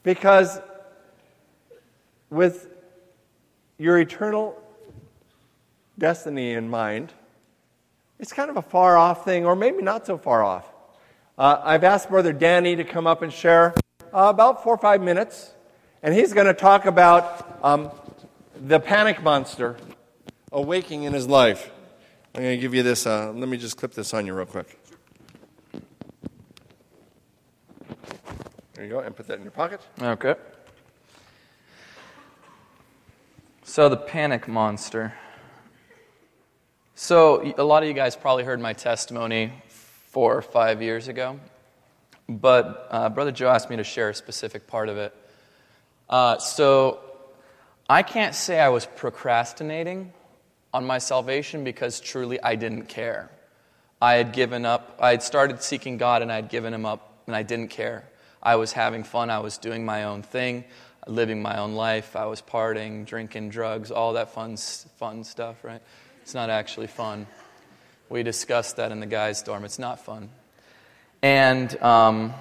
because with your eternal destiny in mind, it's kind of a far off thing, or maybe not so far off. Uh, I've asked Brother Danny to come up and share uh, about four or five minutes, and he's going to talk about um, the panic monster awaking in his life. I'm going to give you this. Uh, let me just clip this on you real quick. There you go, and put that in your pocket. Okay. So, the panic monster. So, a lot of you guys probably heard my testimony four or five years ago, but uh, Brother Joe asked me to share a specific part of it. Uh, so, I can't say I was procrastinating on my salvation because truly I didn't care. I had given up, I had started seeking God and I had given him up and I didn't care. I was having fun. I was doing my own thing. living my own life. I was partying, drinking drugs, all that fun, fun stuff, right? It's not actually fun. We discussed that in the guys' dorm. It's not fun. And um,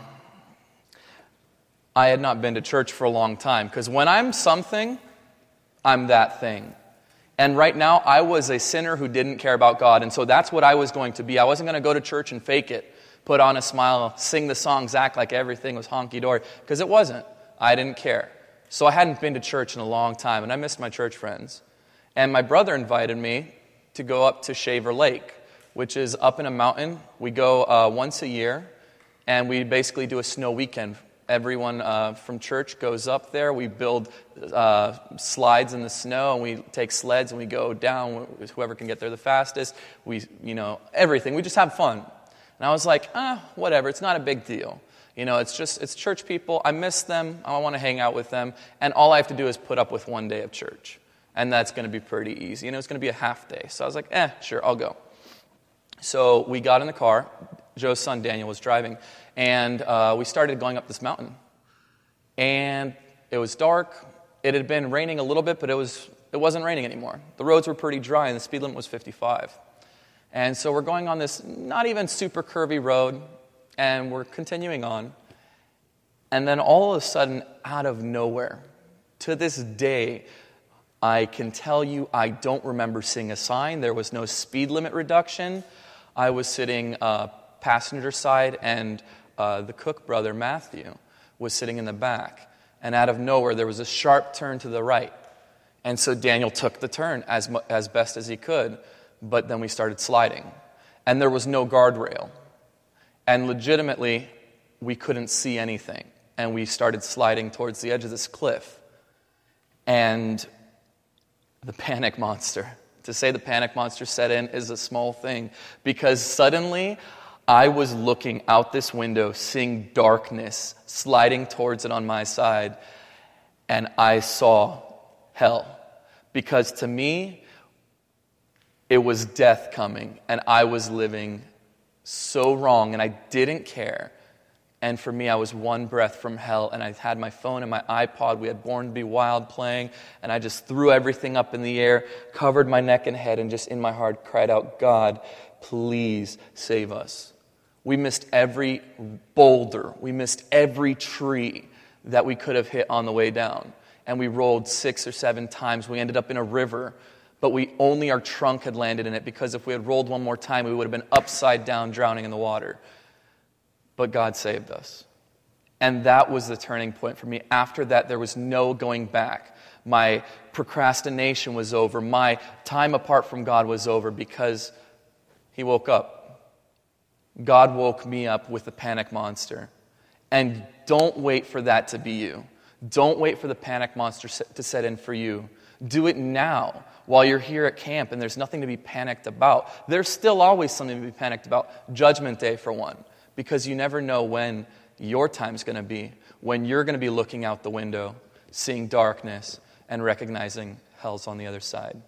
I had not been to church for a long time because when I'm something, I'm that thing. And right now, I was a sinner who didn't care about God. And so that's what I was going to be. I wasn't going to go to church and fake it, put on a smile, sing the songs, act like everything was honky dory, because it wasn't. I didn't care. So I hadn't been to church in a long time, and I missed my church friends. And my brother invited me to go up to Shaver Lake, which is up in a mountain. We go uh, once a year, and we basically do a snow weekend. Everyone uh, from church goes up there. We build uh, slides in the snow, and we take sleds and we go down. Whoever can get there the fastest. We, you know, everything. We just have fun. And I was like, ah, whatever. It's not a big deal. You know, it's just it's church people. I miss them. I want to hang out with them, and all I have to do is put up with one day of church, and that's going to be pretty easy. And it was going to be a half day. So I was like, eh, sure, I'll go. So we got in the car. Joe's son Daniel was driving, and uh, we started going up this mountain. And it was dark. It had been raining a little bit, but it, was, it wasn't raining anymore. The roads were pretty dry, and the speed limit was 55. And so we're going on this not even super curvy road, and we're continuing on. And then all of a sudden, out of nowhere, to this day, I can tell you I don't remember seeing a sign. There was no speed limit reduction. I was sitting uh, passenger side, and uh, the Cook brother, Matthew, was sitting in the back. And out of nowhere, there was a sharp turn to the right. And so Daniel took the turn as, as best as he could, but then we started sliding. And there was no guardrail. And legitimately, we couldn't see anything. And we started sliding towards the edge of this cliff. And the panic monster. To say the panic monster set in is a small thing because suddenly I was looking out this window, seeing darkness sliding towards it on my side, and I saw hell. Because to me, it was death coming, and I was living so wrong, and I didn't care. And for me, I was one breath from hell, and I had my phone and my iPod. We had Born to Be Wild playing, and I just threw everything up in the air, covered my neck and head, and just in my heart cried out, God, please save us. We missed every boulder, we missed every tree that we could have hit on the way down. And we rolled six or seven times. We ended up in a river, but we only our trunk had landed in it because if we had rolled one more time, we would have been upside down, drowning in the water but God saved us. And that was the turning point for me. After that, there was no going back. My procrastination was over. My time apart from God was over because He woke up. God woke me up with the panic monster. And don't wait for that to be you. Don't wait for the panic monster to set in for you. Do it now while you're here at camp and there's nothing to be panicked about. There's still always something to be panicked about. Judgment Day, for one because you never know when your time's going to be, when you're going to be looking out the window, seeing darkness, and recognizing hell's on the other side.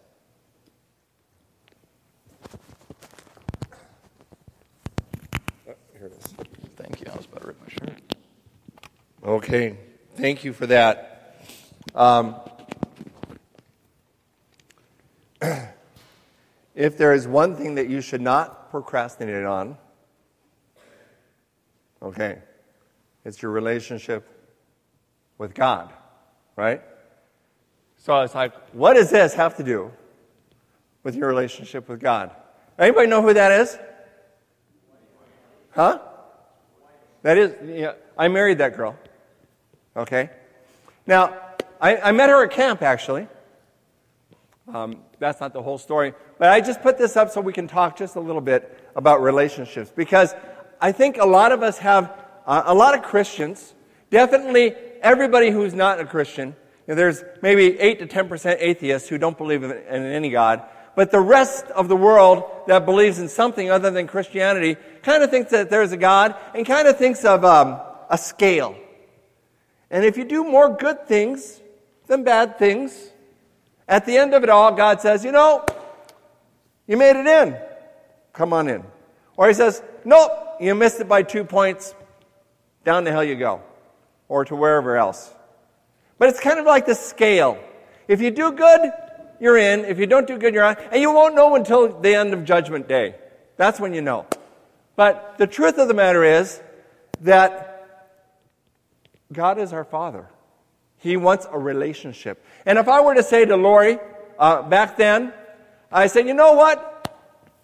Here it is. Thank you. I was about to rip my shirt. Okay, thank you for that. Um, if there is one thing that you should not procrastinate on, okay, it's your relationship with God, right? So it's like, what does this have to do with your relationship with God? Anybody know who that is? Huh? That is, yeah, I married that girl. Okay? Now, I, I met her at camp, actually. Um, that's not the whole story. But I just put this up so we can talk just a little bit about relationships. Because I think a lot of us have, uh, a lot of Christians, definitely everybody who's not a Christian, you know, there's maybe 8 to 10% atheists who don't believe in, in any God. But the rest of the world that believes in something other than Christianity kind of thinks that there's a God and kind of thinks of um, a scale. And if you do more good things than bad things, at the end of it all, God says, you know, you made it in. Come on in. Or he says, nope, you missed it by two points. Down the hell you go. Or to wherever else. But it's kind of like the scale. If you do good, you're in. If you don't do good, you're out. And you won't know until the end of Judgment Day. That's when you know. But the truth of the matter is that God is our Father. He wants a relationship. And if I were to say to Lori uh, back then, I said, you know what?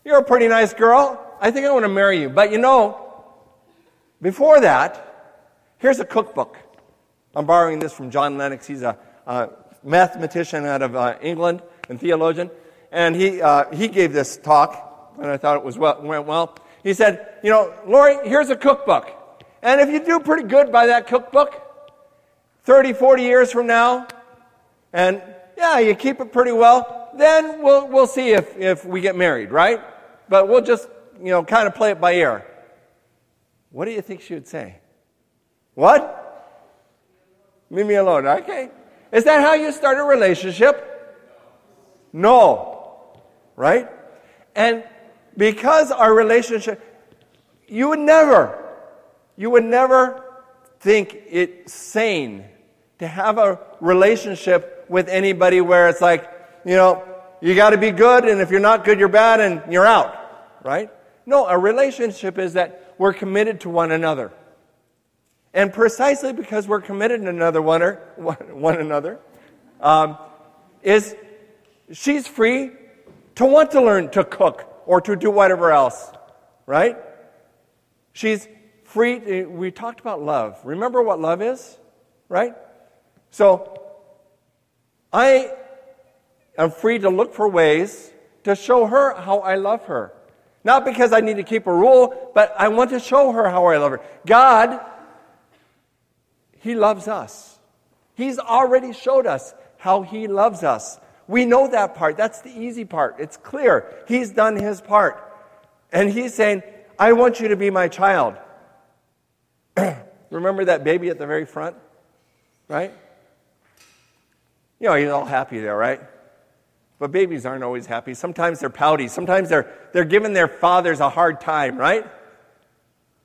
You're a pretty nice girl. I think I want to marry you. But you know, before that, here's a cookbook. I'm borrowing this from John Lennox. He's a, a mathematician out of uh, England and theologian. And he, uh, he gave this talk, and I thought it was well, went well. He said, You know, Lori, here's a cookbook. And if you do pretty good by that cookbook, 30, 40 years from now, and yeah, you keep it pretty well, then we'll, we'll see if, if we get married, right? But we'll just, you know, kind of play it by ear. What do you think she would say? What? Leave me alone. Okay. Is that how you start a relationship? No. Right? And because our relationship, you would never, you would never think it sane to have a relationship with anybody where it's like, you know, you got to be good, and if you're not good, you're bad, and you're out. Right? No, a relationship is that we're committed to one another. And precisely because we're committed to another one, or, one another, um, is she's free to want to learn to cook or to do whatever else, right? She's free. We talked about love. Remember what love is, right? So I am free to look for ways to show her how I love her. Not because I need to keep a rule, but I want to show her how I love her. God he loves us. He's already showed us how He loves us. We know that part. That's the easy part. It's clear. He's done His part. And He's saying, I want you to be my child. Remember that baby at the very front? Right? You know, he's all happy there, right? But babies aren't always happy. Sometimes they're pouty. Sometimes they're, they're giving their fathers a hard time, right?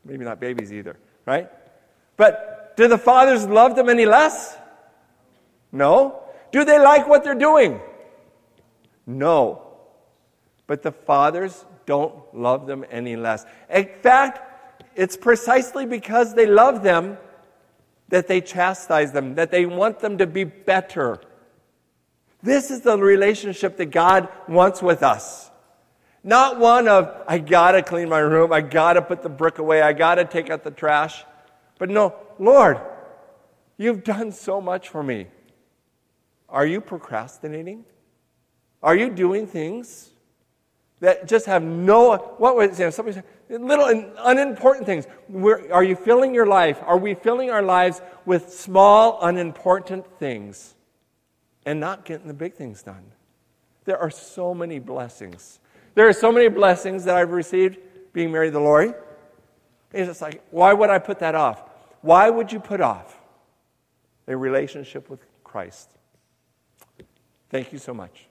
Maybe not babies either, right? But do the fathers love them any less? No. Do they like what they're doing? No. But the fathers don't love them any less. In fact, it's precisely because they love them that they chastise them, that they want them to be better. This is the relationship that God wants with us. Not one of, I gotta clean my room, I gotta put the brick away, I gotta take out the trash. But no, Lord, you've done so much for me. Are you procrastinating? Are you doing things that just have no, what was, you know, somebody said, little unimportant things. Are you filling your life? Are we filling our lives with small, unimportant things and not getting the big things done? There are so many blessings. There are so many blessings that I've received being married to Lori. It's just like, why would I put that off? Why would you put off a relationship with Christ? Thank you so much.